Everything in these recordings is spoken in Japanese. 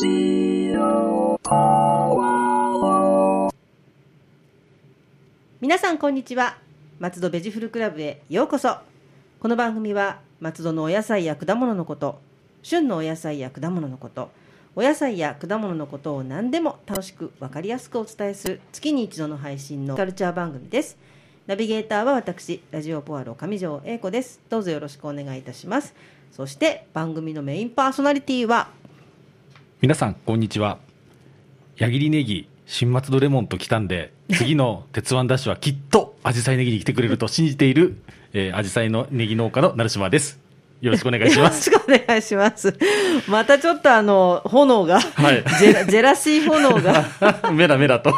ジオポアロ皆さんこんにちは。松戸ベジフルクラブへようこそ。この番組は松戸のお野菜や果物のこと旬のお野菜や果物のことお野菜や果物のことを何でも楽しく分かりやすくお伝えする月に一度の配信のカルチャー番組です。ナビゲーターは私ラジオポアロ上条英子です。どうぞよろしくお願いいたします。そして番組のメインパーソナリティは皆さんこんにちは。矢切ネギ新松戸レモンと来たんで 次の鉄腕ダッシュはきっとアジサイネギに来てくれると信じている、えー、アジサイのネギ農家の成島ですよろしくお願いしよろますしくお願いします。またちょっとあの、炎が、はい。ジェラジェラシー炎が。メラメラと。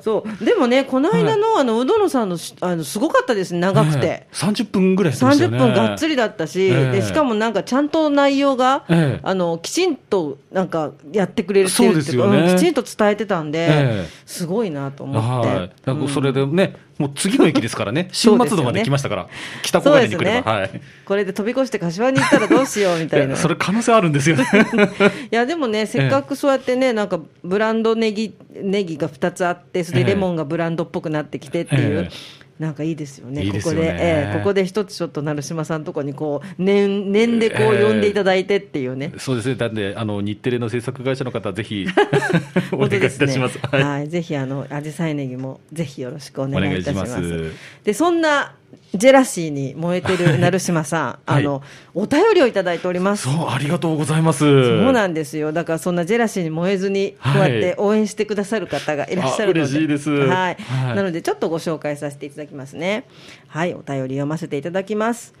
そう。でもね、この間の、あの、うどのさんのし、あの、すごかったですね、長くて。え。え30分ぐらいやってました30よね分がっつりだったし、ええ。でしかもなんかちゃんと内容が、ええ。あのきちんとなんかやってくれるっていうそうですよね。うんきちんと伝えてたんで、ええ。すごいなと思って、はい、なんかそれでね、もう次の駅ですから ね、新松戸まで来ましたから、北小金に来れば、ね、はい、これで飛び越して柏に行ったらどうしようみたいな。いやそれ、可能性あるんですよ。ね。いやでもね、せっかくそうやってね、なんかブランドネギネギが2つあって、それでレモンがブランドっぽくなってきてっていう、ええなんかいいですよね、いいよね。ここで、ええここで一つちょっと成島さんのとこにこう念、念でこう呼んでいただいてっていうね。そうですね、なんで、あの日テレの制作会社の方、ぜひ お本願いいたします。はい。はい、ぜひあのアジサイネギもぜひよろしくお願いいたします。ます。でそんなジェラシーに燃えてる成島さん、はいあのお便りをいただいております。そう、ありがとうございます。そうなんですよ。だからそんなジェラシーに燃えずに、こうやって応援してくださる方がいらっしゃるので。あ嬉しいですはい。はいなのでちょっとご紹介させていただきますね。はい、お便り読ませていただきます。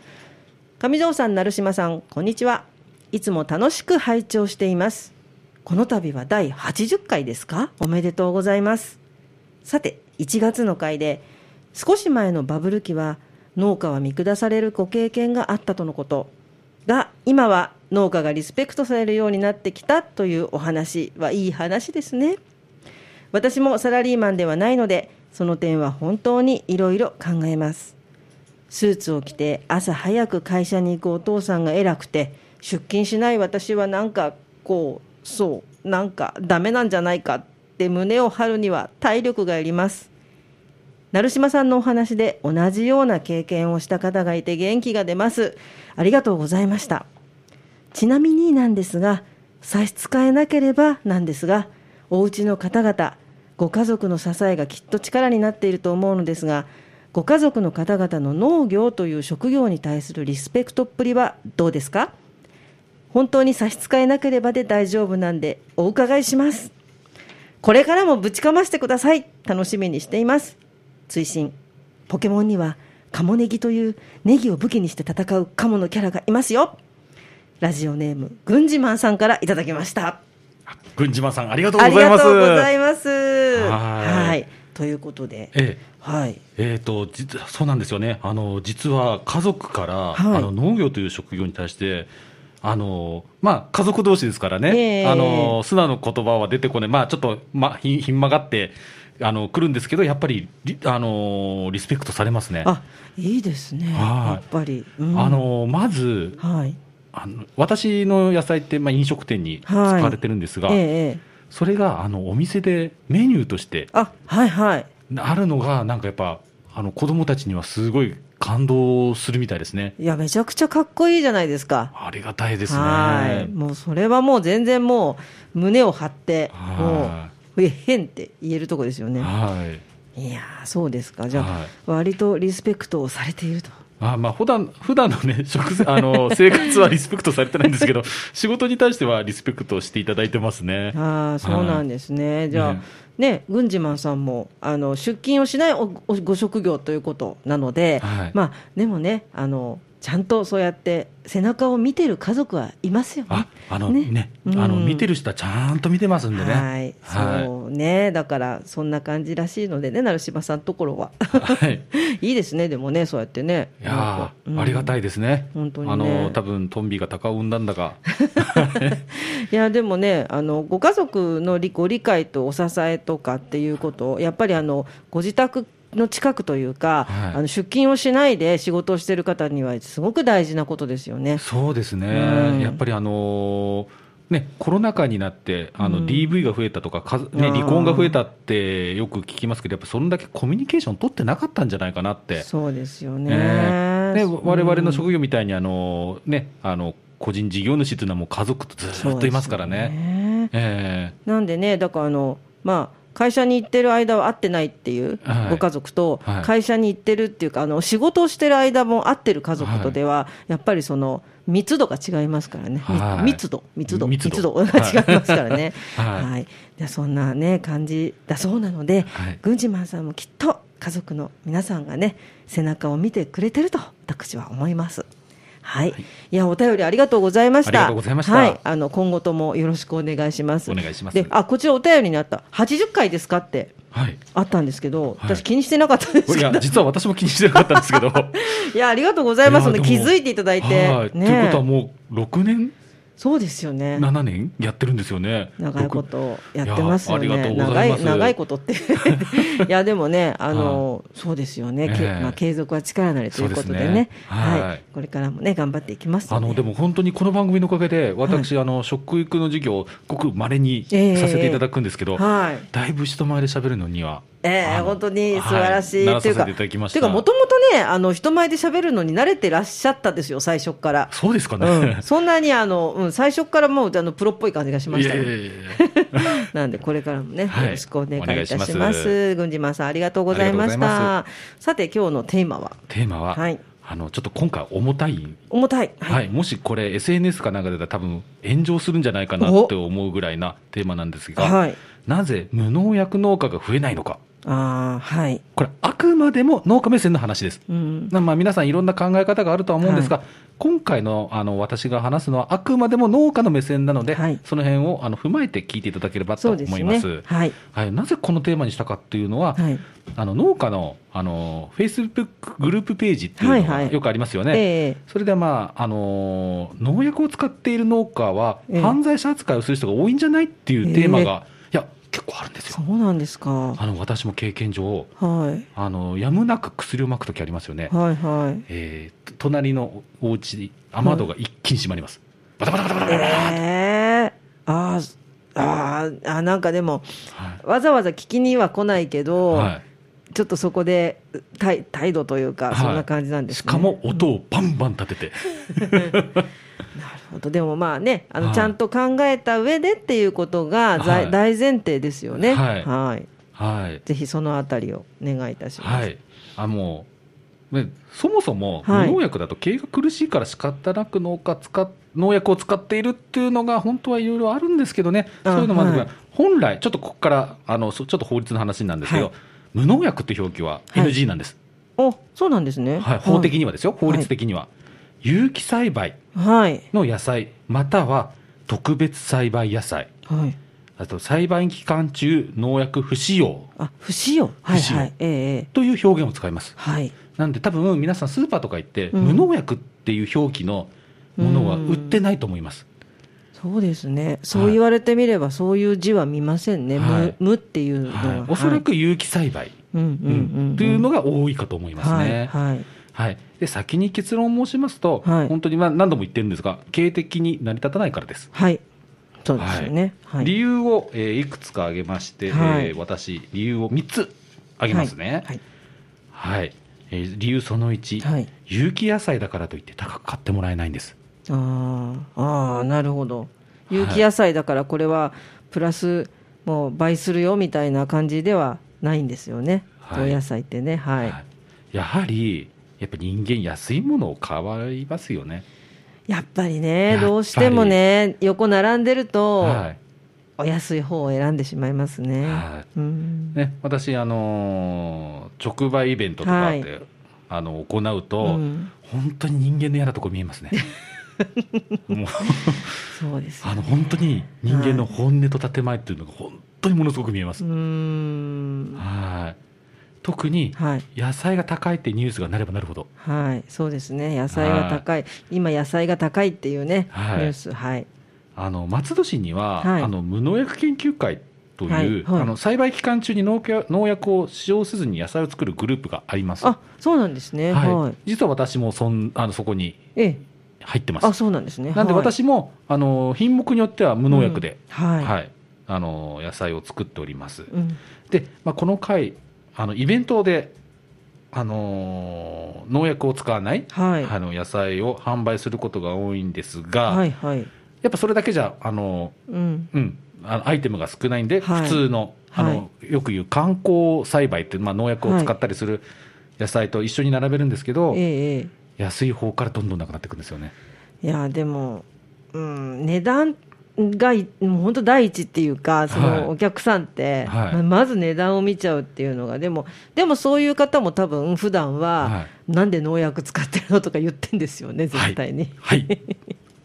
上条さん、成島さん、こんにちは。いつも楽しく拝聴しています。この度は第80回ですか？おめでとうございます。さて、1月の回で、少し前のバブル期は、農家は見下されるご経験があったとのこと。が、今は農家がリスペクトされるようになってきたというお話はいい話ですね。私もサラリーマンではないので、その点は本当にいろいろ考えます。スーツを着て朝早く会社に行くお父さんが偉くて出勤しない私はなんかこうそうなんかダメなんじゃないかって胸を張るには体力がいります成島さんのお話で同じような経験をした方がいて元気が出ます。ありがとうございました。ちなみになんですが差し支えなければなんですがお家の方々ご家族の支えがきっと力になっていると思うのですがご家族の方々の農業という職業に対するリスペクトっぷりはどうですか？本当に差し支えなければで大丈夫なんでお伺いします。これからもぶちかましてください。楽しみにしています。追伸。ポケモンにはカモネギというネギを武器にして戦うカモのキャラがいますよ。ラジオネーム軍事マンさんからいただきました。軍島さん、ありがとうありございます。がとうございます。はい。はい。ということでええ。はい。えー、と実そうなんですよね、あの実は家族から、はい。あの農業という職業に対して、あのまあ、家族同士ですからね、ええ。あの素直な言葉は出てこない、まあ、ちょっと、ま、ひんひん曲がってあの来るんですけど、やっぱりリあのリスペクトされますね。あいいですね。はい。やっぱり、うん。あのまずはい。あの私の野菜って、まあ、飲食店に使われてるんですが、ええええ。それがあのお店でメニューとしてあはいはい。あるのが、なんかやっぱ、あの子供たちにはすごい感動するみたいですね。いやめちゃくちゃかっこいいじゃないですか。ありがたいですね。はい。もうそれはもう全然もう胸を張ってもはうえへんって言えるとこですよね。はい。いやーそうですか。じゃあ、はい。割とリスペクトをされていると。あまあ普段普段のね 食生あの生活はリスペクトされてないんですけど、仕事に対してはリスペクトしていただいてますね。ああそうなんですね、じゃあ、ね。ね、軍事マンさんもあの出勤をしないおおご職業ということなので、はい。まあ、でもねあの、ちゃんとそうやって背中を見てる家族はいますよね。ああのねうんあの見てる人はちゃんと見てますんでね。はい、はいそうね、だからそんな感じらしいのでね、成島さんのところは。はい いいですね、でもね、そうやってね。いやー、ありがたい。いですね。本当にねあの多分トンビが鷹を産んだんだか。いや、でもね、あのご家族の理ご理解とお支えとかっていうことを、やっぱりあのご自宅の近くというか、はい。あの出勤をしないで仕事をしている方には、すごく大事なことですよね。そうですね、うん。やっぱりあのーね、コロナ禍になってあのうん。DV が増えたとか、かね、あー。離婚が増えたってよく聞きますけど、やっぱそれだけコミュニケーション取ってなかったんじゃないかなって。そうですよね。ええね、我々のうん職業みたいにあの、ね、あの個人事業主というのはもう家族とずっといますからね。ね。え。なんでね、だからあの、まあ、会社に行ってる間は会ってないっていうはい。ご家族と、はい。会社に行ってるっていうか、あの仕事をしてる間も会ってる家族とでは、やっぱりその密度が違いますからね、密度、密度、密度。が違いますからね。はい。はそんなね、感じだそうなので、はい。軍司マンさんもきっと家族の皆さんがね、背中を見てくれてると、私は思います。はい、い、や、お便りありがとうございました。ありがとうございましたはい、あの今後ともよろしくお願いします。お願いしますで、あ、こちらお便りにあった、80回ですかってはいあったんですけど、はい私気にしてなかったんですいやけど。実は私も気にしてなかったんですけど。いや、ありがとうございます。いやでも気づいていただいて。はい、ねということはもう6年、そうですよね。7年？やってるんですよね。長いことやってますよね。長い長いことって。いや、でもね、あの、そうですよね。けええまあ、継続は力なりということでね。ですねはい、はいこれからもね、頑張っていきますので。あのでも本当にこの番組のおかげで、私、あの食育の授業をごく稀にええさせていただくんですけど、はい。だいぶ人前で喋るのには、ええ本当に素晴らしい。はい、っていうか、ならさせていうか、もともとね、あの、人前で喋るのに慣れてらっしゃったですよ、最初から。そうですかね。うん、そんなにあの、うん、最初からもうあのプロっぽい感じがしましたよいやいやいやいや なんでこれからもね、はいよろしくお願いいたします。ます軍司マンさんありがとうございました。さて今日のテーマは？テーマは、はいあのちょっと今回重たい、重たい。はいもしこれ SNS かなんかでたら多分炎上するんじゃないかなって思うぐらいなテーマなんですが、はい。なぜ無農薬農家が増えないのか。ああはい。これあくまでも農家目線の話です。うん。なまあ、皆さんいろんな考え方があるとは思うんですが、今回のあの私が話すのはあくまでも農家の目線なので、はいその辺をあの踏まえて聞いていただければと思います。。はい。はい、なぜこのテーマにしたかっていうのは、はい。あの農家のあのフェイスブックグループページっていうのはいはいがよくありますよね。ええそれでまあ、あの農薬を使っている農家はええ犯罪者扱いをする人が多いんじゃないっていうテーマが、結構あるんですよ。そうなんですか。はあの私も経験上い。あのやむなく薬をまく時ありますよね、はいはい。えー隣のお家雨戸が一気に閉まります、バタバタバタバタバタ、えー。あーあ、なんかでも、はい。わざわざ聞きには来ないけど、はい。ちょっとそこで態態度というか、はい。そんな感じなんですね。しかも音をバンバン立てて、なるほど。でもまあねあの、はい。ちゃんと考えた上でっていうことが、はい。大前提ですよね。はい。はい。はい。ぜひそのあたりをお願いいたします。はい、あもう、ね、そもそもはい。無農薬だと経営が苦しいから仕方なく農家使っ農薬を使っているっていうのが本当はいろいろあるんですけどね、あそういうのもあるはが本来、ちょっとここからあのそちょっと法律の話なんですけど、はい。無農薬って表記ははい NG なんです、おそうなんですね。はい。法的にはですよ、法律的には。有機栽培はい。の野菜、または特別栽培野菜、はい。あと栽培期間中、農薬不使用あ不使用？はい不使用はい。という表現を使います。はい。なんで多分皆さんスーパーとか行って、うん無農薬っていう表記のものは売ってないと思います。そうですね。そう言われてみれば、そういう字は見ませんね。はい無無っていうのは。はい、おそらく有機栽培、うんうんうんうん。というのが多いかと思いますね。はい。はい。はいで先に結論を申しますと、はい本当にまあ何度も言ってるんですが、経営的に成り立たないからです。はい。そうですよね。はい。理由を、えーいくつか挙げまして、はいえー私、理由を3つ挙げますね。はい。はいえー理由その1、はい有機野菜だからといって高く買ってもらえないんです。あーあー、なるほど。有機野菜だから、これはプラス、もう倍するよみたいな感じではないんですよね。はいお野菜ってね。はい。はいやはり、やっぱ人間、安いものを買いますよね。やっぱりね、どうしてもね、横並んでると、はい。お安い方を選んでしまいますね。はうん。ね、私、あのー直売イベントとかって、はあの行うと、うん。本当に人間の嫌なところ見えますね。もう。そうですよあの本当に人間の本音と建前っていうのが本当にものすごく見えます。はい特にはい。野菜が高いってニュースがなればなるほど、はい。そうですね。野菜が高い。今、野菜が高いっていうね、はいニュース。はい。あの松戸市には、はいあの無農薬研究会という、はいはいあの栽培期間中に農薬農薬を使用せずに野菜を作るグループがあります。あ、そうなんですね。はいはい。実は私もそんあのそこに、ええ。入ってます。あそうなんですねなんではい私も、あの品目によっては無農薬で、うんはいはいあの野菜を作っております。うんで、まあ、この回あのイベントで、あの農薬を使わない、はい。あの野菜を販売することが多いんですが、はいはい。やっぱそれだけじゃあの、うん。うん、あのアイテムが少ないんで、はい。普通のあの、よく言う観光栽培って、まあ、農薬を使ったりする野菜と一緒に並べるんですけど、ええええ。安い方からどんどんなくなっていくんですよね。いやでも、うん、値段がいもう本当第一っていうかそはい。のお客さんって、はい。ままず値段を見ちゃうっていうのがでもでもそういう方も多分普段は、はなんで農薬使ってるのとか言ってんですよね絶対に、はい。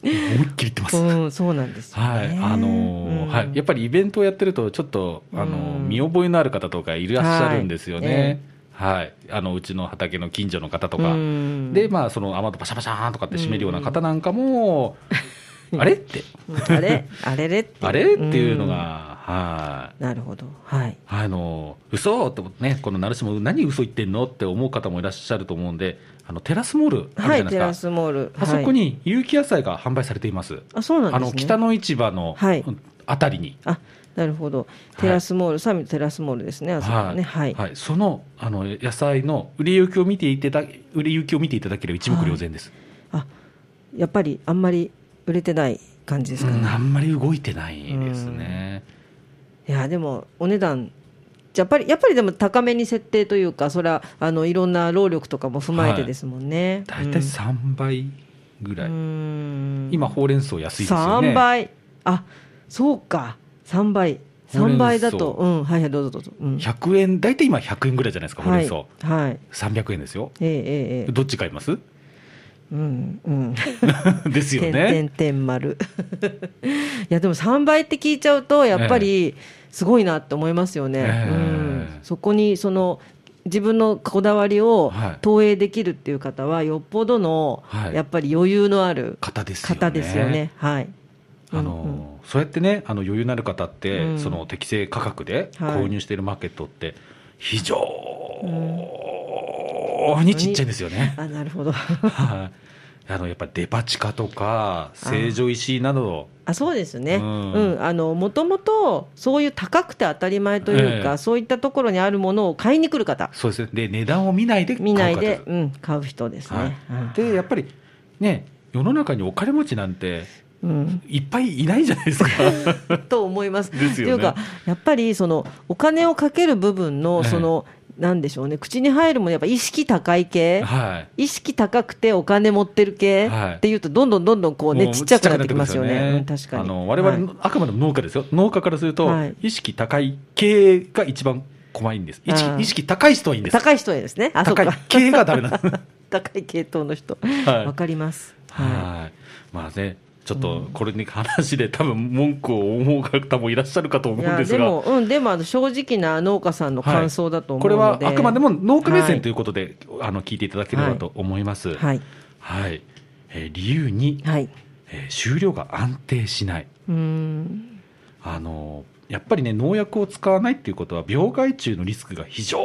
思いっきり言ってます。うん、そうなんですよね、はい、あのーうん。はい、やっぱりイベントをやってると、ちょっと、あのーうん見覚えのある方とかいらっしゃるんですよはい。えね。はい、あのうちの畑の近所の方とか、うん。で、まあ、その雨戸パシャパシャーンとかって閉めるような方なんかも、あれって、うんあれ？あれれって。あれっていうのが、はい。なるほど。はい。あの嘘？ってね、この成島、何嘘言ってんの？って思う方もいらっしゃると思うんで、あのテラスモールあるじゃなはいいテラですか、スモール。あそこはい。に有機野菜が販売されています。あそうなんあですね。の北の市場のはい。あたりに、あなるほど。テラスモール、サミットテラスモールですねあそこね。はい、はい、そのあの野菜の売れ行きを見ていただ売れ行きを見ていただければ一目瞭然です、あやっぱりあんまり売れてない感じですかね、うんあんまり動いてないですね、いやでもお値段やっぱりやっぱりでも高めに設定というかそれはあのいろんな労力とかも踏まえてですもんね、大体3倍ぐらい、うん。今ほうれん草安いですよね。3倍。あそうか。3倍。ほうれん草。3倍だとうん。はいはいどうぞどうぞ、うん、100円大体今100円ぐらいじゃないですかほうれん草、はい、はい、300円ですよ。ええええええ。どっち買います？うんうん。ですよ点ね点点丸。いやでも3倍って聞いちゃうとやっぱりすごいなって思いますよね、ええ。うん、そこにその自分のこだわりをはい。投影できるっていう方はよっぽどのはい。やっぱり余裕のある方ですよね。方ですよね。はい。あのそうやってねあの余裕のある方って、うん。その適正価格ではい。購入しているマーケットって非常にちっちゃいんですよね。あなるほど。はい。あのやっぱデパ地下とか成城石井など。あそうですね、ううんんあのもともとそういう高くて当たり前というか、ええ。そういったところにあるものを買いに来る方、そうですね。で値段を見ないで買う方見ないでうん、買う人ですはい。ね。うん。でやっぱりね世の中にお金持ちなんてうん。いっぱいいないじゃないですか。と思います。ですよね。というか、やっぱりそのお金をかける部分の、ええ。その、なんでしょうね、口に入るもの、やっぱ意識高い系、はい。意識高くてお金持ってる系？はい。っていうと、どんどんどんどんこうね、ちっちゃくなってきますよね。ちっちゃくなうん確かに。あの我々、はい。あくまでも農家ですよ、農家からすると、はい。意識高い系が一番怖いんです、意識意識高い人はいいんです、高い人へですね。高いか。系がダメなの 高い系統の人。はい。わかります。ははい。まあね、ちょっとこれに話で、多分文句を思う方もいらっしゃるかとい。思うんですが。でも、うん、でもあの正直な農家さんの感想だと思うこれので、はあくまでも農家目線といいうことで、あの聞いていただければと思います。はい。はいえー理由に、はい。えー収量が安定しない。うーん。あのやっぱりね、農薬を使わないっていうことは、病害虫のリスクが非常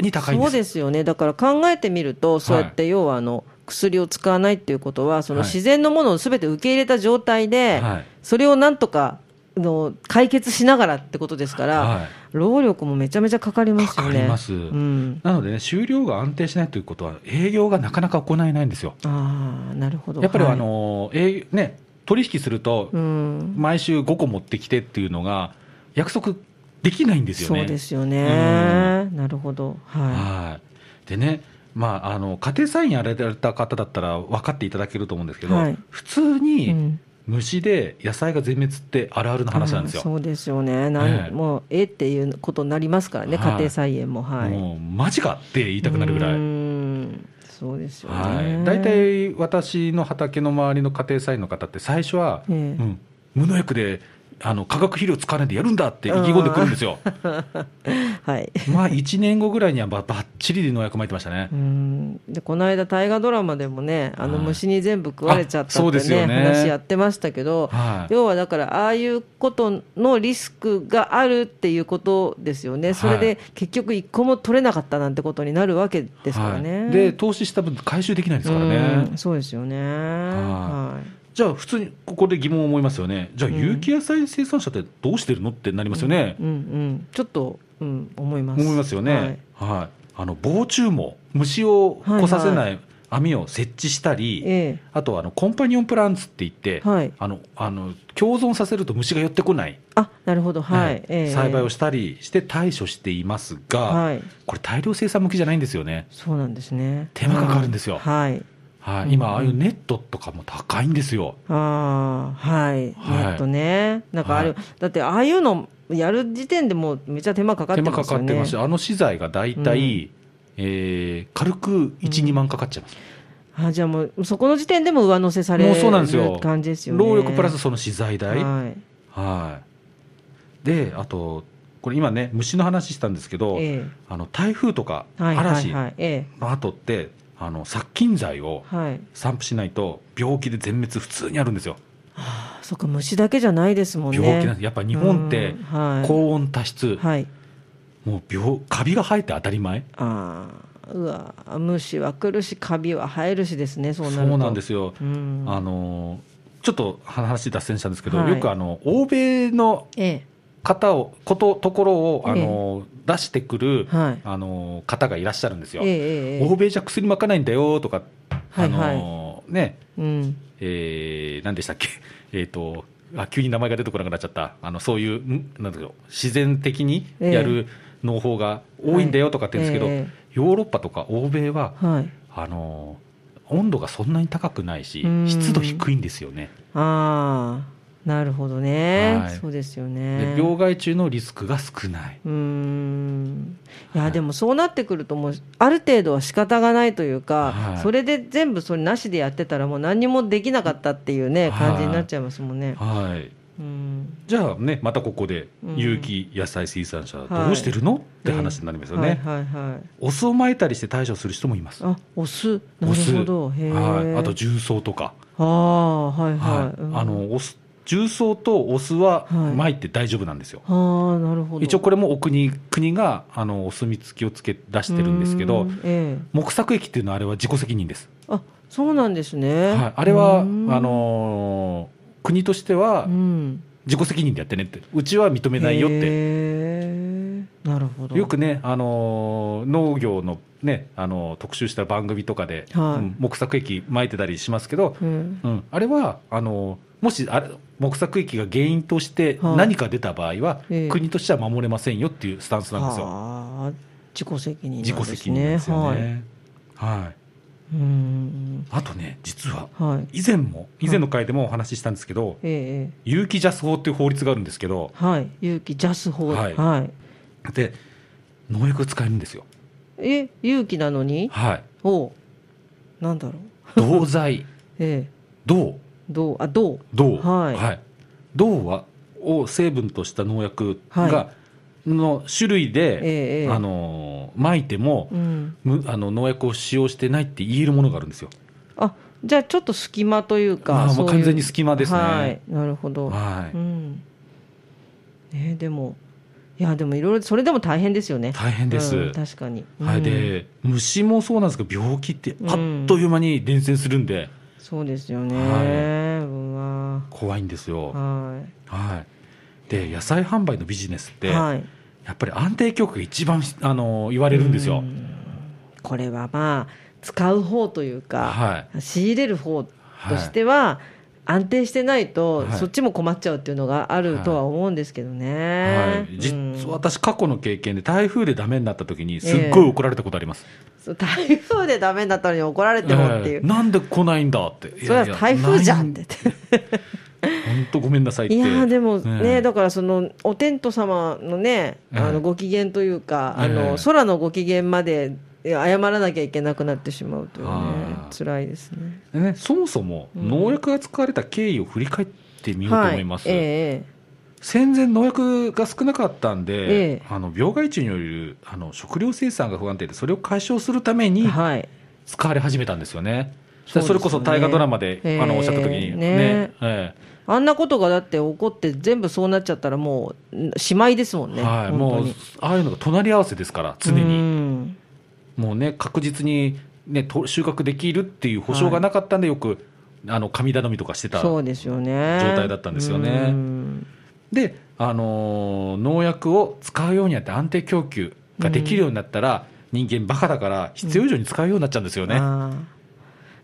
に高いんです。そうですよね、だから考えてみると、そうやって要はあの薬を使わないっていうことは、そのはい。自然のものをすべて受け入れた状態で、はい。それをなんとかあの解決しながらってことですから、はい。労力もめちゃめちゃかかりますよね。かかります。うん、なのでね、収量が安定しないということは、営業がなかなか行えないんですよ。ああ、なるほど。やっぱり、はい。あの営ね、取引するとう、ん、毎週5個持ってきてっていうのが、約束できないんですよね。そうですよね、なるほど。ははい。でね、まあ、あの家庭菜園やられた方だったら分かっていただけると思うんですけど、はい普通にん虫で野菜が全滅ってあるあるの話なんですよ。あーそうですよね。なんええもう、えっていうことになりますからね、はい家庭菜園も。はい。もうマジかって言いたくなるぐらい。うーんそうですよね。はい、大体私の畑の周りの家庭菜園の方って最初は、ええうん、無農薬であの化学肥料使わないでやるんだって意気込んでくるんですよ。はい。まあ1年後ぐらいにはばばっちりで農薬撒いてましたねう。んでこの間、大河ドラマでもね、あのはい虫に全部食われちゃったってね、ね話やってましたけど、はい要はだから、ああいうことのリスクがあるっていうことですよね、それはで結局、一個も取れなかったなんてことになるわけですからね。はいで投資した分回収できないですからね。うんそうですよね。はじゃあ普通にここで疑問を思いますよね。じゃあ有機野菜生産者ってどうしてるのってなりますよねい。。うんうん、ちょっと、うん、思います。思いますよね。はい。あの防虫網虫を来させない網を設置したり、えあとはあのコンパニオンプランツって言って、はいあのあの共存させると虫が寄ってこない、あなるほど、はい。はいええ栽培をしたりして対処していますが、はい。これ大量生産向きじゃないんですよね。そうなんですね。手間がかかるんですよはい。はい、うん今、ああいうネットとかも高いんですよ。ああ、はい。ネはいットね。なんかあれ、はいだってああいうのやる時点でもうめっちゃ手間かかっ手間かてますよね。かってますよあの資材が大体、うえー軽く1、2万かかっちゃいます。あじゃあもう、そこの時点でも上乗せされもうそうなんですよる感じですよね。労力プラスその資材代。はい。はい。で、あと、これ今ね、虫の話したんですけど、えあの台風とか嵐の後って、あの殺菌剤を。散布しないと病気で全滅普通にあるんですよ。あそっか、虫だけじゃないですもんね。病気なんです。やっぱ日本って高温多湿、はい。もう病カビが生えて当たり前。ああ、うわ、虫は来るし、カビは生えるしですね、そうなると。そうなんですよ。うん。あのちょっと話脱線したんですけど、はいよくあの欧米のえ方をことところをあええの、出してくる、はい。あの方がいらっしゃるんですよ。えええええ欧米じゃ薬まかないんだよとか、はいあのね、うん。えー、何でしたっけ、えっ、とあ、急に名前が出てこなくなっちゃった、あのそういう、んなんだろう、自然的にやる農法が多いんだよとかって言うんですけど、はいえヨーロッパとか欧米は、はい。あの温度がそんなに高くないしうん、湿度低いんですよね。ああ、なるほどね、はいそうですよでね。病害虫のリスクが少ない。うーんいや、はいでもそうなってくると、もうある程度は仕方がないというか、はいそれで全部それなしでやってたら、もう何にもできなかったっていうね、はい感じになっちゃいますもんね。はいうんじゃあね、またここでうん有機野菜水産者はいどうしてるの、って話になりますよね。はいはいはい。お酢をまいたりして対処する人もいます。あ、お酢、なるお酢ほど。へえ。はい、あと重曹とか、ああ、はいはい。はいうんあのお酢重曹とお酢ははいまいて大丈夫なんですよ。ああ、なるほど。一応これもお国国があのお墨付きをつけ出してるんですけどええ木作液っていうのはあれは自己責任です。あ、そうなんですね。はい、あれはあのー国としてはうん、自己責任でやってねって、うちは認めないよって。なるほど。よくね、あのー農業のね、あのー特集した番組とかで、はいうん木作液撒いてたりしますけど、うん。うん、あれはあのもしあれ木作液が原因としてはい何か出た場合は、ええ国としては守れませんよっていうスタンスなんですよ。はあ、自己責任ね。自己責任ですよね。はいうん。あとね、実ははい。以前も、以前の回でもお話ししたんですけど、えええ有機ジャス法っていう法律があるんですけど、えはい。有機ジャス法。はいはい。で農薬が使えるんですよ。え、有機なのに？はい。おうなんだろう。銅剤、ええ銅、どうあ、どう銅、はい銅はを成分とした農薬が、はの種類で、ええあの撒いても、うん。むあの農薬を使用してないって言えるものがあるんですよ。あ、じゃあちょっと隙間というか。ああもう完全に隙間ですねはい。なるほど。はいうん。えーでも、いや、でもいろいろ、それでも大変ですよね。大変です。うん確かに。はい、うんで虫もそうなんですけど病気ってあっという間に伝染するんで、そうですよね。はうわ怖いんですよ。ははい、で野菜販売のビジネスって、い。はい。やっぱり安定供給が一番あの言われるんですよ。これはまあ、使う方というか、はい仕入れる方としては、安定してないと、はいそっちも困っちゃうっていうのがあるとは思うんですけどね。はい、実うん私、過去の経験で台風でダメになった時に、すっごい怒られたことあります。そう台風でダメになったのに怒られてもっていう。ええなんで来ないんだって。それは台風じゃんって。本当ごめんなさい。いやーでもね、ええだからそのお天道様のね、あええのご機嫌というか、あえのえ空のご機嫌まで謝らなきゃいけなくなってしまうというねは、い辛いですね。でね、そもそも農薬が使われた経緯を振り返ってみようと思います？はい、え戦前、農薬が少なかったんで、ええあの病害虫によるあの食料生産が不安定で、それを解消するためにはい。使われ始めたんですよね。そうですよねそれこそ大河ドラマで、ええあのおっしゃった時にねねえあんなことがだって起こって、全部そうなっちゃったら、もう、しまいですもんね。えはい、もうに、ああいうのが隣り合わせですから、常うに。んもうね、確実に、ね、と収穫できるっていう保証がなかったんで、よくあの神頼みとかしてたそうですよね。状態だったんですよねうんで、あのー農薬を使うようになって安定供給ができるようになったら、人間バカだから必要以上に使うようになっちゃうんですよね。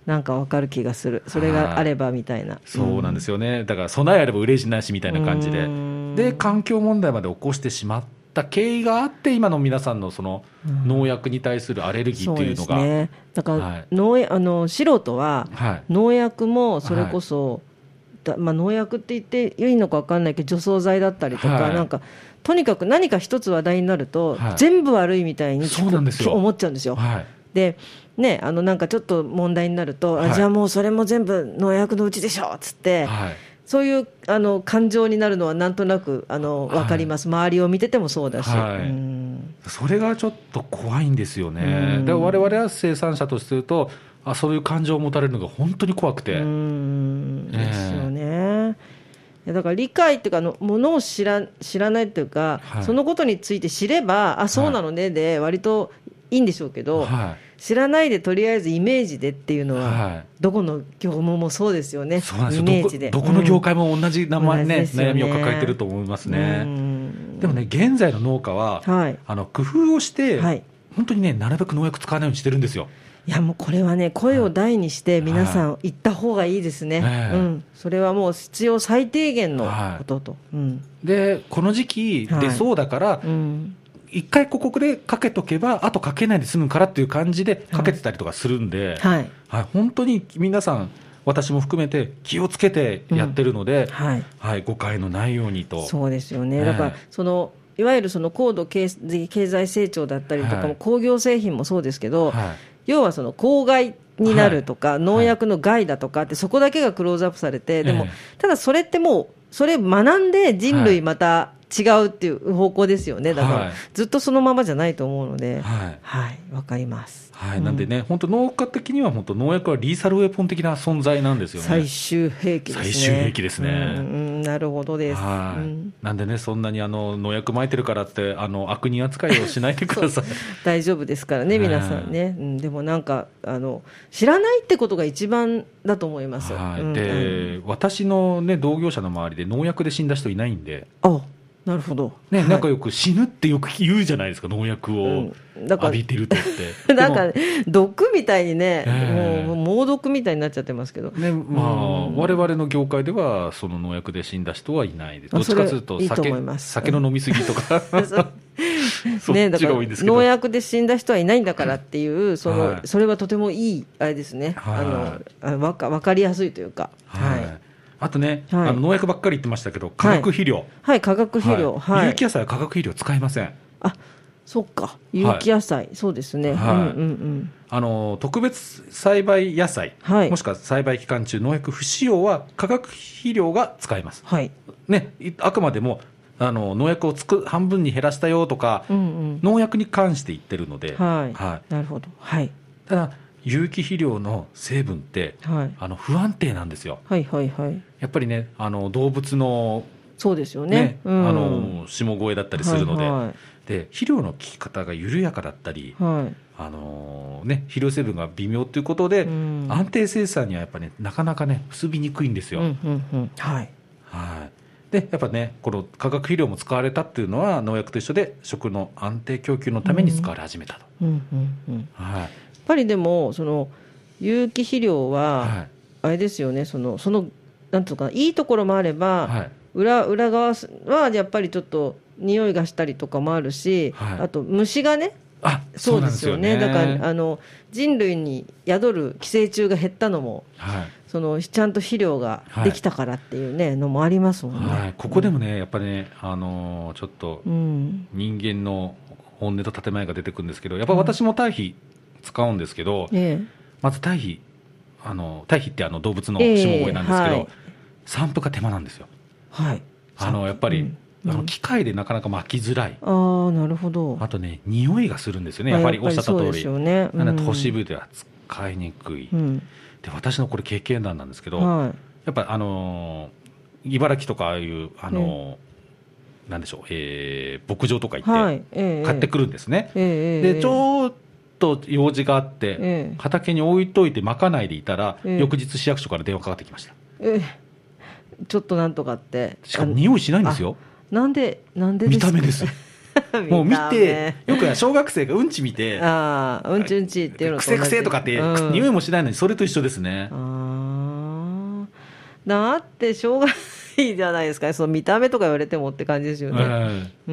なんかわかる気がする。それがあればみたいな。そうなんですよね。だから備えあれば憂いなしみたいな感じでうん。で、環境問題まで起こしてしまった経緯があって、今の皆さんのその農薬に対するアレルギーっていうのが、すね。だから、はいあの素人は、はい。農薬もそれこそ、だまあ、農薬って言っていいのか分かんないけど、除草剤だったりとか、はいなんか、とにかく何か一つ話題になると、はい全部悪いみたいにそうなんですよ思っちゃうんですよ。はい。でね、あのなんかちょっと問題になると、あはいじゃあもうそれも全部農薬のうちでしょっつって、はい。そういうあの感情になるのはなんとなくあのはい分かります、周りを見ててもそうだし、はい。うん。それがちょっと怖いんですようね。んで我々は生産者として言うと、あそういう感情を持たれるのが本当に怖くて。ですよね。だから理解っていうかあの、ものを知ら知らないっていうか、はい。そのことについて知れば、あそうなのねで、割といいんでしょうけど、は知らないでとりあえずイメージでっていうい。のは、はい。どこの業務もそうですよね、そうなんですよ。イメージで。どこの業界もも同じ名前、ね同じですよね。悩みを抱えてると思いますね。ねでもね、現在の農家は、はい。あの工夫をして、はい。本当にね、なるべく農薬使わないようにしてるんですよ。いやもうこれはね、声を大にして、皆さん、言った方がいいですね、ええうん、それはもう必要最低限のことと、うん。で、この時期はい。出そうだから、うん一回ここでかけとけば、あとかけないで済むからっていう感じでかけてたりとかするんで、はい、はい、本当に皆さん、私も含めて気をつけてやってるので、はい、はい、誤解のないようにと。そうですよね、ええだからそのいわゆるその高度経経済成長だったりとかも、はい。工業製品もそうですけど、はい。要はその公害になるとか、い。農薬の害だとかって、そこだけがクローズアップされて、でも、ええ。ただそれってもう、それ学んで人類また違うっていう方向ですよね、だから、はい。ずっとそのままじゃないと思うので、はい。はい、わかります。はい、なんでね、本当、農家的には本当、農薬はリーサルウェポン的な存在なんですよね。最終兵器ですね。最終兵器ですね。うんうん。なるほどです。はい。うん。なんでね、そんなにあの農薬撒いてるからって、あの悪人扱いをしないでください。大丈夫ですからね、皆さんね、うん、でもなんかあの、知らないってことが一番だと思います。はい。うんで私の、ね、同業者の周りで農薬で死んだ人いないんで、あなるほど、ねはい。なんかよく死ぬってよく言うじゃないですか、農薬をうん。だから浴びてるとって。なんかで毒みたいにね、ええ。もう猛毒みたいになっちゃってますけど、もねまあうん我々の業界では、その農薬で死んだ人はいないでどっちかというとそれいいと酒思います。酒の飲み過ぎとか、ね、だちからが多いんですけど。農薬で死んだ人はいないんだからっていう、そのはい。それはとてもいい、あれですね、はい。あのあわか分かりやすいというか、はい。はい、あとね、はい。あの農薬ばっかり言ってましたけど、化学肥料、はい、化学肥料、はい。有機野菜は化学肥料使いません。あそっか、有機野菜、そうですね、はい。うんうんうん、あの特別栽培野菜、はい。もしくは栽培期間中、農薬不使用は化学肥料が使えます。はい、ね、いあくまでもあの農薬をつく半分に減らしたよとか、うんうん、農薬に関して言ってるので、はい、なるほど、はい、ただ、有機肥料の成分って、はい、あの不安定なんですよ。はい、はい、はい、やっぱりね、あの動物の,、そうですよね。ね、うん。あの下声だったりするので,、はいで、肥料の効き方が緩やかだったり、はい。はいあのね、肥料成分が微妙ということで、うん。安定生産にはやっぱね、なかなかね、結びにくいんですよ。うんうんうん、はい、はい。でやっぱね、この化学肥料も使われたっていうのは、農薬と一緒で、食の安定供給のために使われ始めたと。うんうんうん、やはい。っぱりでも、その有機肥料は、はい。あれですよね、その、その、なんていうのかな、いいところもあれば、はい。裏裏側はやっぱりちょっと匂いがしたりとかもあるし、はい。あと虫がね、あそうですよね、だからああの人類に宿る寄生虫が減ったのも、はい。そのちゃんと肥料ができたからっていうね、のもありますもんね。はい、ここでもね、やっぱりね、あのーちょっとうん、人間の本音と建前が出てくるんですけど、やっぱ私も堆肥使うんですけど、えまず堆肥、あの堆肥ってあの動物のえ下声なんですけど、はい。散布が手間なんですよ。はい、あのやっぱり、うん。あの機械でなかなか巻きづらい、ああなるほど。あとね、匂いがするんですよね、やはりおっしゃった通り、そうですよね。なのでうん。都市部では使いにくい、うん。で私のこれ、経験談なんですけど、はやっぱり、あのー茨城とかああいう、あのーなんでしょう、えー牧場とかい行って、はい。ええ。買ってくるんですね。ええ。ええ。でちょっと用事があって、ええ。畑に置いといて、まかないでいたら、ええ。翌日、市役所から電話かかってきました。ええ。ちょっとなんとかって。しかも匂いしないんですよ、あなんでなんで見た目です。もう見たて目、よく小学生がうんち見て、ああうんちうんちっていうのくせくせとかって、匂いももしないのに、それと一緒ですね。だってしょうがないじゃないですか。ねその見た目とか言われてもって感じですよね、えうーん。え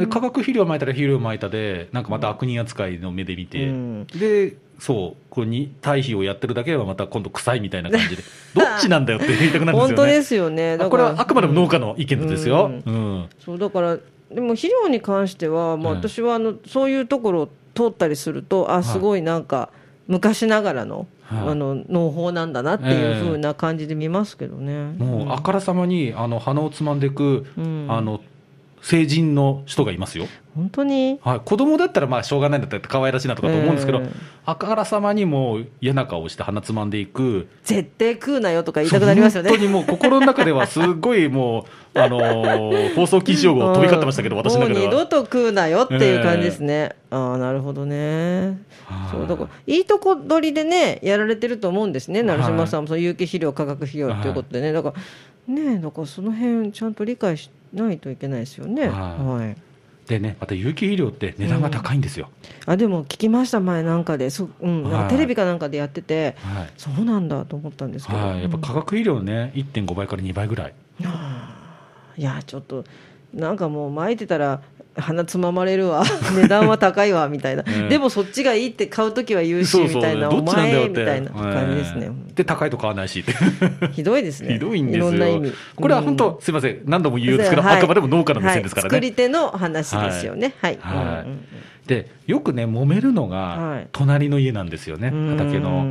で化学肥料撒いたら肥料撒いたで、なんかまた悪人扱いの目で見て、うん。で、そう、こうに堆肥をやってるだけはまた今度臭いみたいな感じで、どっちなんだよって言いたくなるんですよね。本当ですよね。だからあこれはあくまでも農家の意見ですよ。ううん。そうだからでも肥料に関しては、まあ、うん。私はあのそういうところを通ったりするとあすごいなんか昔ながらの,、はい。あの農法なんだなっていうふうな感じで見ますけどね。もうあからさまにあの鼻をつまんでいく、うん。あの成人の人がいますよ。本当に？はい、子供だったらまあしょうがないんだったら可愛らしいなとかと思うんですけど、ええあからさまにもう嫌な顔して鼻つまんでいく、絶対食うなよとか言いたくなりますよね。本当にもう心の中ではすごいもう、あのー 放送禁止用語を飛び交ってましたけど、うん私の中では。もう二度と食うなよっていう感じですね。ああ、なるほどね。はいそうだからいいとこ取りでね、やられてると思うんですね、成島さんも、その有機肥料、化学肥料ということでね、だから、ねだからその辺ちゃんと理解しないといけないですよね。はい。はい。でね、また有機肥料って値段が高いんですよ。あでも聞きました、前なんかで、そうん、なんかはいテレビかなんかでやってて、はい。そうなんだと思ったんですけど、はい、やっぱ化学肥料ね、1.5倍から2倍ぐらい。いや、ちょっと、なんかもう、巻いてたら、鼻つままれるわ、値段は高いわみたいな、ええでもそっちがいいって買うときは言うしみたいな、お前。みたいな感じですね、ええで、高いと買わないし。ひどいですね、ひどいんですよ。ろんな意味、これは本当、うん。すみません、何度も言うんですけど、はい。あくまでも農家の目線ですからね。はい。作り手の話ですよね、はい、はい。うんうんで、よくね、揉めるのはい。が、隣の家なんですよね、うん。畑の。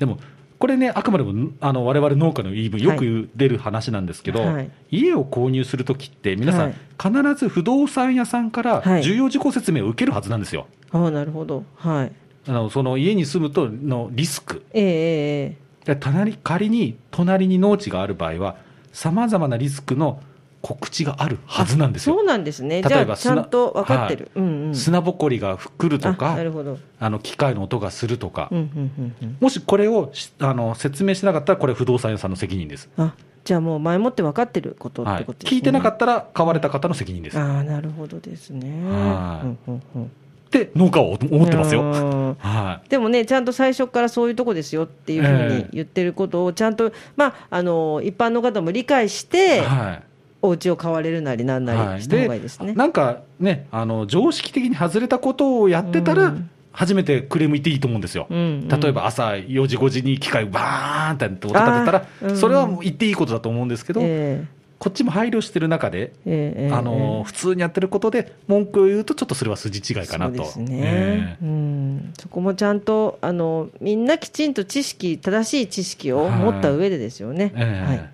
でも、これね、あくまでも、あの、我々農家の言い分、よく出る話なんですけど、はい。家を購入するときって、皆さん、はい。必ず不動産屋さんからはい。重要事項説明を受けるはずなんですよ。ああ、なるほど、はい、あのその家に住むとのリスク。ええええで隣仮に隣に農地がある場合は、さまざまなリスクの告知があるはずなんですよ。そう。なんですね、じゃあ、ちゃ例えば砂んと分かってる、うんうん、砂ぼこりが来るとあかなるほど、あの機械の音がするとか、うんうんうんうん、もしこれをしあの説明しなかったらこれ不動産屋さんの責任です、あじゃあもう前もって分かってることっはいてことですね。聞いてなかったら買われた方の責任です、っああ、なるほどですね。はい。うんうんうん。て農家は思ってますよ、うん。はでもね、ちゃんと最初からそういうとこですよっていうふうええ。に言ってることを、ちゃんと、まあ、あの一般の方も理解しいて、はいお家を買われるなりなんなはい。りした方がいいですね。なんかねあの、常識的に外れたことをやってたら、うん。初めてクレーム言っていいと思うんですよ。うんうん。例えば朝4時、5時に機械バーンって音立てたらう、ん。それはもう言っていいことだと思うんですけど、えこっちも配慮してる中で、えええあの普通にやってることで文句を言うと、ちょっとそれは筋違いかなと。そうですね、ええ。うん、そこもちゃんとあのみんなきちんと知識、正しい知識を持った上でですよね。ええ。はい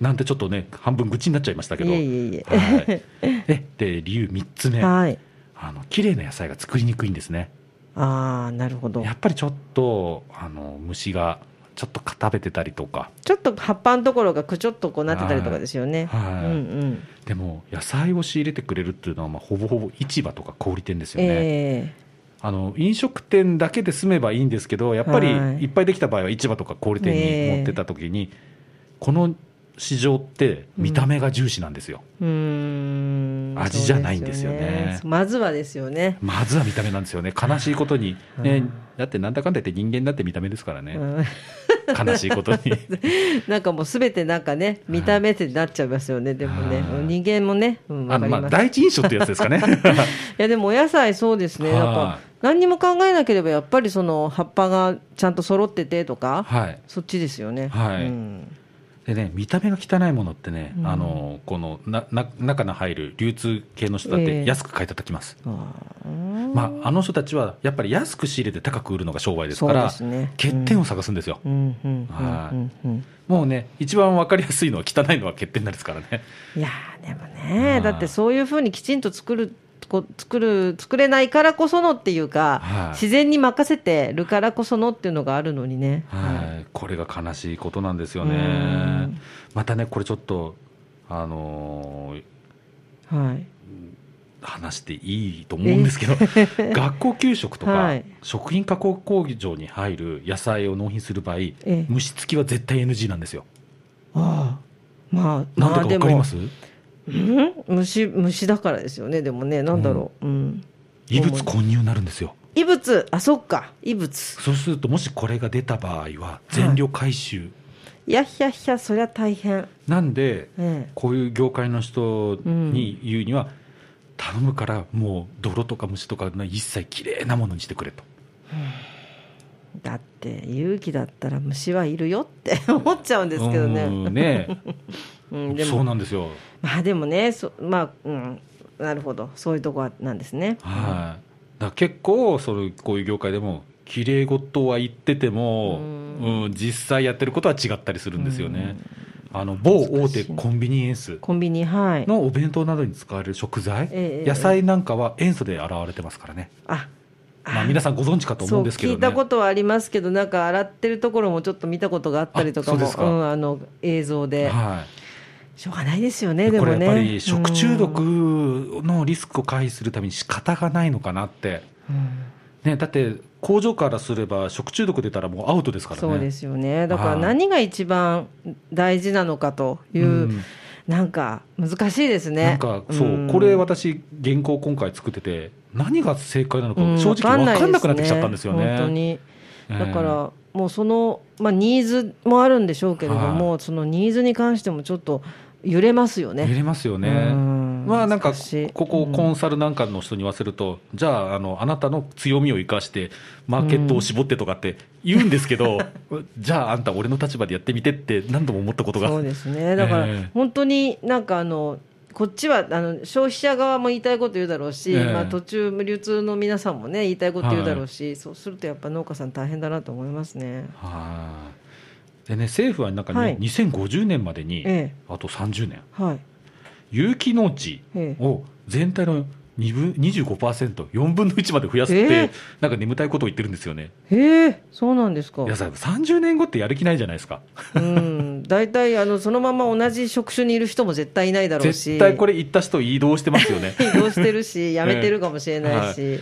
なんてちょっとね、半分愚痴になっちゃいましたけど、いえいえいえはいえで理由3つ目、はい、あの綺麗な野菜が作りにくいんですね。ああ、なるほど。やっぱりちょっとあの虫がちょっと食べてたりとか、ちょっと葉っぱのところがくちょっとこうなってたりとかですよね。はいうんうん。でも野菜を仕入れてくれるっていうのは、まあ、ほぼほぼ市場とか小売店ですよね。えあの飲食店だけで済めばいいんですけど、やっぱりはいいっぱいできた場合は市場とか小売店に持ってった時に、この市場って見た目が重視なんですよ。えうーん。味じゃないんですよねそうですよまずはですよね。まずは見た目なんですよね。悲しいことに。ね、だってなんだかんだ言って人間だって見た目ですからね。うん悲しいことに。なんかもうすべてなんかね、見た目ってなっちゃいますよね、でもね、はい人間もね、うん。あのまあ、第一印象ってやつですかね。いやでもお野菜そうですね、なんはか何にも考えなければやっぱりその葉っぱがちゃんと揃っててとか、はい。そっちですよね。はいうんでね、見た目が汚いものってね、うん。あのこのなな中に入る流通系の人だっええ。て安く買い叩きます、あー。まあ、あの人たちはやっぱり安く仕入れて高く売るのが商売ですから、ね。欠点を探すんですよ、もうね、一番分かりやすいのは汚いのは欠点なんですからね。いやーでもね、はいだってそういうふうにきちんと作るこ作る作れないからこそのっていうか、はい。自然に任せてるからこそのっていうのがあるのにね。はい、これが悲しいことなんですようねん。またね、これちょっと、あのーはい、話していいと思うんですけど、学校給食とか、はい。食品加工工場に入る野菜を納品する場合、え虫付きは絶対 NG なんですよ。ああ。まあなんでか分かります？うん？虫虫だからですよねでもねなんだろう、うん。異物混入になるんですよ。異物？あそっか。異物。そうすると、もしこれが出た場合は、全量回収。いやひゃひゃそりゃ大変。なんで、ええ。こういう業界の人に言うには、頼むからもう泥とか虫とかの一切きれいなものにしてくれと。だって勇気だったら虫はいるよって思っちゃうんですけどね。うんね うん、でそうもなんですよ。まあでもねそまあうんなるほどそういうとこはなんですねはい。だ結構そのこういう業界でも綺麗事は言ってても、ううん実際やってることは違ったりするんですよね。あの某大手コンビニエンスコンビニはいのお弁当などに使われる食材、ええ野菜なんかは塩素で洗われてますからね。あまあ皆さんご存知かと思うんですけどね。聞いたことはありますけどなんか洗ってるところもちょっと見たことがあったりとかもあそうん、あの映像で、はい。しょうがないですよねでこもね。れやっぱり食中毒うんのリスクを回避するために仕方がないのかなって、うん。ね、だって工場からすれば食中毒出たらもうアウトですからね。そうですよね。だからはい。何が一番大事なのかという、うん。なんか難しいですね。なんかそう、ん。これ私原稿今回作ってて何が正解なのかうん正直分かんなくなってきちゃったんですよね。本当に。ええ。だから、もうその、まあ、ニーズもあるんでしょうけれども、はそのニーズに関してもちょっと揺れますよね。揺れますよね。うん。まあなんかここコンサルなんかの人に言わせると、じゃああのあなたの強みを生かしてマーケットを絞ってとかって言うんですけど、じゃああんた俺の立場でやってみてって何度も思ったことが。そうですね。だから、ええ。本当になんかあのこっちはあの消費者側も言いたいこと言うだろうし、ええ。まあ、途中、流通の皆さんもね言いたいこと言うだろうし、そうするとやっぱ農家さん大変だなと思いますね。はい。でね、政府はなんかね、はい。2050年までに、えあと30年、はい。有機農地ええ。を全体の2分25%、4分の1まで増やすって、ええ。なんか眠たいことを言ってるんですよね。へえそうなんですか。いやさ、30年後ってやる気ないじゃないですか。うん。大体あのそのまま同じ職種にいる人も絶対いないだろうし。絶対これ言った人移動してますよね。移動してるし辞めてるかもしれないし、え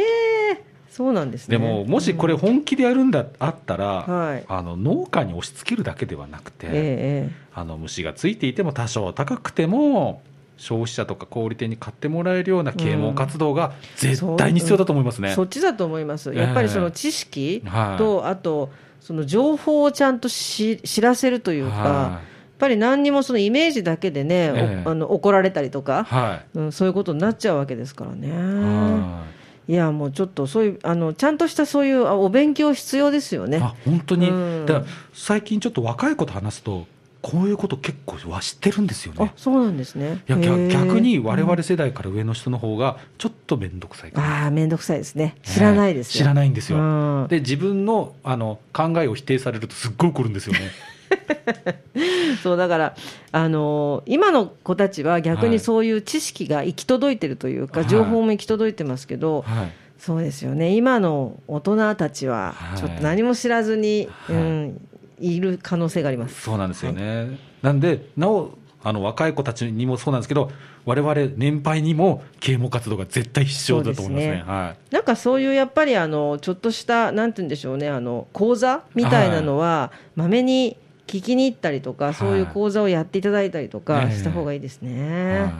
えそうなんですね。でも、もしこれ本気でやるんだ、あったら、はい。あの農家に押し付けるだけではなくて、ええあの虫がついていても多少高くても消費者とか小売店に買ってもらえるような啓蒙活動が絶対に必要だと思いますね。そっちだと思います、ええ。やっぱりその知識はい。と、あと、その情報をちゃんとし知らせるというか、はやっぱり何にもそのイメージだけでね、えあの怒られたりとか、はい。うん、そういうことになっちゃうわけですからね。はいや、もうちょっとそういうあの、ちゃんとしたそういうあお勉強必要ですよね。あ本当に、うんだ最近ちょっと若い子と話すと、こういうこと結構は知ってるんですよあね。そうなんですね。いや逆に我々世代から上の人の方がちょっと面倒くさいかな、ああ、めんどくさいですね。知らないですよ。知らないんですよ、うんで自分のあの考えを否定されるとすっごい怒るんですよね そうだから、あのー今の子たちは逆はい。にそういう知識が行き届いてるというか、はい。情報も行き届いてますけど、はい。そうですよね、今の大人たちははい。ちょっと何も知らずに、はい。うん、いる可能性があります。そうなんですよね、なんでなおあの若い子たちにもそうなんですけど我々年配にも啓蒙活動が絶対必要だと思いますね。すね。はい。なんかそういうやっぱりあのちょっとした、なんて言うんでしょうね、あの講座みたいなのは、まめに聞きに行ったりとか、そういう講座をやっていただいたりとかええ。した方がいいですね。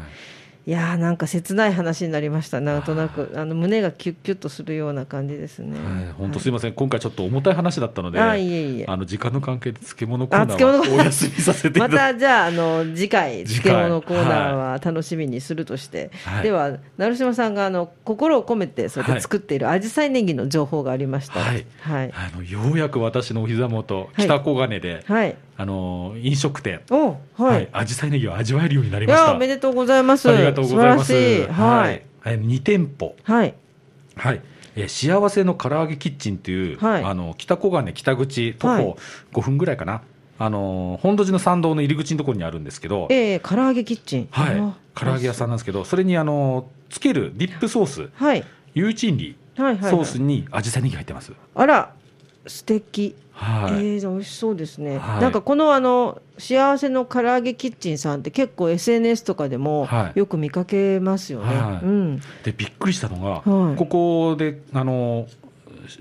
はいいやーなんか切ない話になりました、なんとなく、あの胸がキュッキュッとするような感じですね。はい、本当すみません、今回ちょっと重たい話だったので、あいえいえ。あの時間の関係で漬物コーナーはお休みさせていたまだたじゃああの次回次回。漬物コーナーは楽しみにするとして、はい。では成島さんがあの心を込めてそれで作っている紫陽花ネギの情報がありました。らはい。はい。あのようやく私のお膝元、はい。北小金で、はいあのー飲食店、おはい。アジサイネギを味わえるようになりい、ました。やおめでとうございます。ありがとうございます。素晴らしい。はい。えー2店舗、はい。はい。えー幸せの唐揚げキッチンという、はいあの北小金北口徒はい歩5分ぐらいかな、あのー本土寺の参道の入り口のところにあるんですけど、えー、唐揚げキッチン。はいあ、唐揚げ屋さんなんですけど、それにあのーつけるディップソース、はい。ユーチンリはいはい、はい。ソースにアジサイネギ入ってます。あら、素敵。はい。えー、美味しそうですね、はい。なんかこのあの幸せの唐揚げキッチンさんって結構 SNS とかでもはい。よく見かけますよね、はい。うん、でびっくりしたのが、はい。ここであの、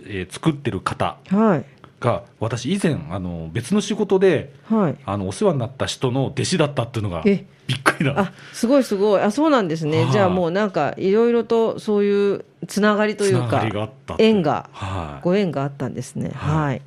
えー作ってる方はい。が私以前あの別の仕事ではい。あのお世話になった人の弟子だったっていうのがびっえくりだあすごいすごい。あそうなんですね、はい。じゃあもうなんかいろいろとそういうつながりというか縁がはい。ご縁があったんですね。はい。はい。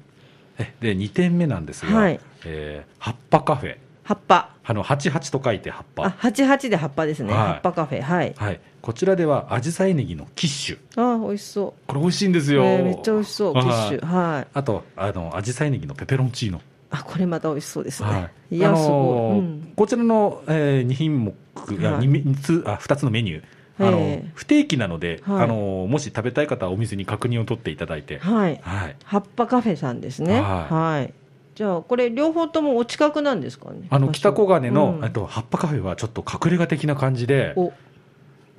えで2点目なんですが、はい。えー葉っぱカフェ。葉っぱ。あの88と書いて葉っぱ。あ八八で葉っぱですね、はい。葉っぱカフェ。はい。はい、こちらではアジサイネギのキッシュ。あ美味しそこれ美味しいんですう、よ、えーめっちゃ美味しそうキッシュ。はい。はいあとあのアジサイネギのペペロンチーノ。あこれまた美味しそうですね、はい。い、や、あのーすごい、うん。こちらの、え2品目、いやはい。2, つあ2つのメニュー、あのええ。不定期なので、はい。あのもし食べたい方はお店に確認を取っていただいて、はい。はい、葉っぱカフェさんですね。は。はい。じゃあ、これ両方ともお近くなんですかね？あの北小金の、うん。えっと、葉っぱカフェはちょっと隠れ家的な感じで、お、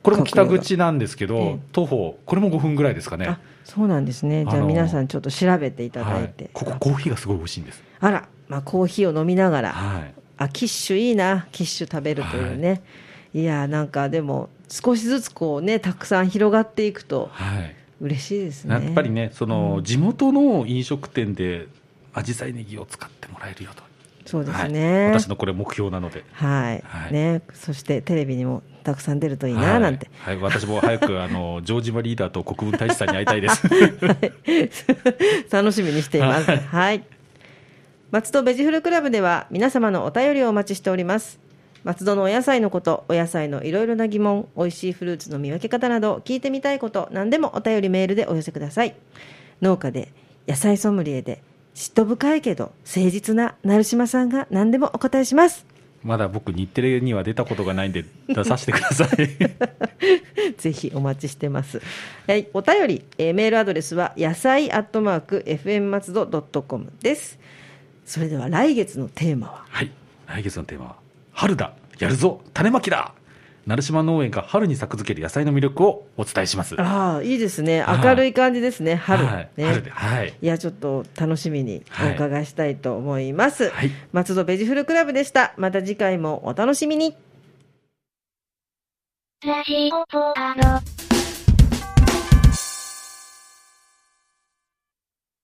これも北口なんですけど、ええ。徒歩、これも5分ぐらいですかね。あ、、そうなんですね。じゃあ皆さんちょっと調べていただいて。はい。ここ、コーヒーがすごい美味しいんです。あら、まあコーヒーを飲みながら、はい。あ、キッシュいいな、キッシュ食べるというね。い、や、なんかでも少しずつこうね、たくさん広がっていくとはい嬉しいですね。やっぱりね、その、地元の飲食店で、アジサイネギを使ってもらえるよと。そうですはいね。私のこれ目標なので。はい、はいね、そしてテレビにもたくさん出るといいな、はいなんて。はい、私も早く、あの、城島リーダーと国分大使さんに会いたいです。楽しみにしています。はい。松戸ベジフルクラブでは皆様のお便りをお待ちしております。松戸のお野菜のこと、お野菜のいろいろな疑問、美味しいフルーツの見分け方など、聞いてみたいこと、何でもお便りメールでお寄せください。農家で、野菜ソムリエで、嫉妬深いけど誠実な成島さんが何でもお答えします。まだ僕、日テレには出たことがないんで、出させてください。ぜひお待ちしてます。はい、お便り、えーメールアドレスは野菜アットマーク fm 松戸ドットコムです。それでは来月のテーマは？はい。来月のテーマは、春だやるぞ種まきだ成島農園が春に作付ける野菜の魅力をお伝えします。ああ、いいですね。はい明るい感じですね。春。はいね。春で、はい。いや、ちょっと楽しみにおはい伺いしたいと思います。はい松戸ベジフルクラブでした。また次回もお楽しみに。ラジオポアロ。